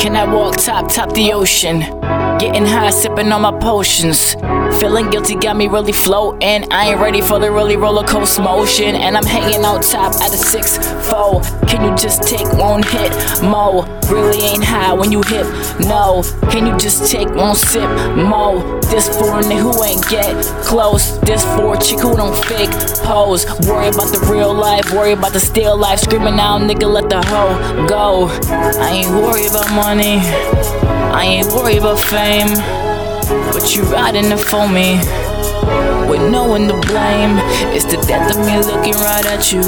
Can I walk top, top the ocean? Getting high, sipping on my potions. Feeling guilty got me really floating. I ain't ready for the really roller coaster motion. And I'm hanging out top at a six four. Can you just take one hit? Mo, really ain't high when you hit. No, can you just take one sip? Mo, this for a who ain't get close. This for a chick who don't fake pose. Worry about the real life, worry about the still life. Screaming out, nigga, let the hoe go. I ain't worried about money. I ain't worried about fame, but you're riding it for me. With no one to blame, it's the death of me looking right at you.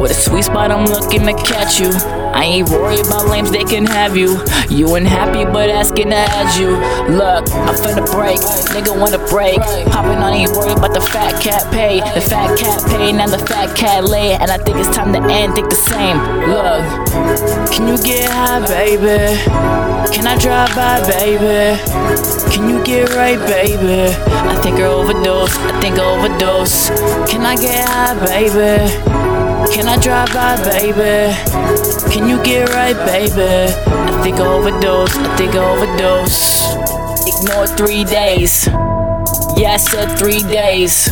Or the sweet spot I'm looking to catch you. I ain't worried about lames, they can have you. You ain't happy, but asking to add you. Look, I'm finna break, nigga wanna break. Popping on, ain't worried about the fat cat pay. The fat cat pay, now the fat cat lay. And I think it's time to end, think the same. Look, can you get high, baby? Can I drive by, baby? Can you get right, baby? I think I overdose, I think I overdose. Can I get high, baby? Can I drive by, baby? Can you get right, baby? I think I overdose, I think I overdose. Ignore three days. Yeah, said three days.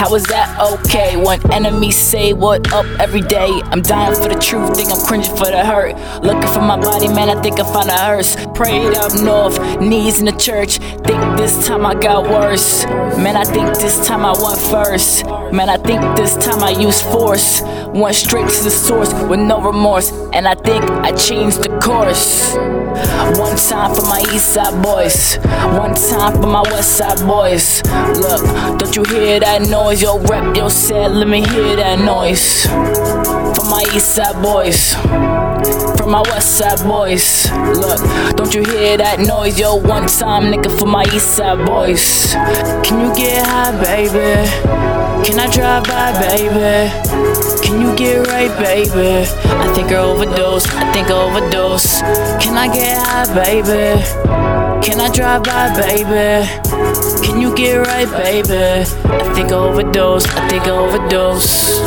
How is that okay? When enemies say what up every day. I'm dying for the truth, think I'm cringing for the hurt. Looking for my body, man, I think I found a hearse. Prayed up north, knees in the church. Think this time I got worse. Man, I think this time I went first. Man, I think this time I used force. Went straight to the source with no remorse. And I think I changed the course. One time for my east side boys. One time for my west side boys. Look, don't you hear that noise? Yo, rep, yo, said, let me hear that noise. My east side boys. From my west side boys. Look, don't you hear that noise? Yo, one time, nigga, for my east side boys. Can you get high, baby? Can I drive by, baby? Can you get right, baby? I think I overdose, I think I overdose. Can I get high, baby? Can I drive by, baby? Can you get right, baby? I think I overdose, I think I overdose.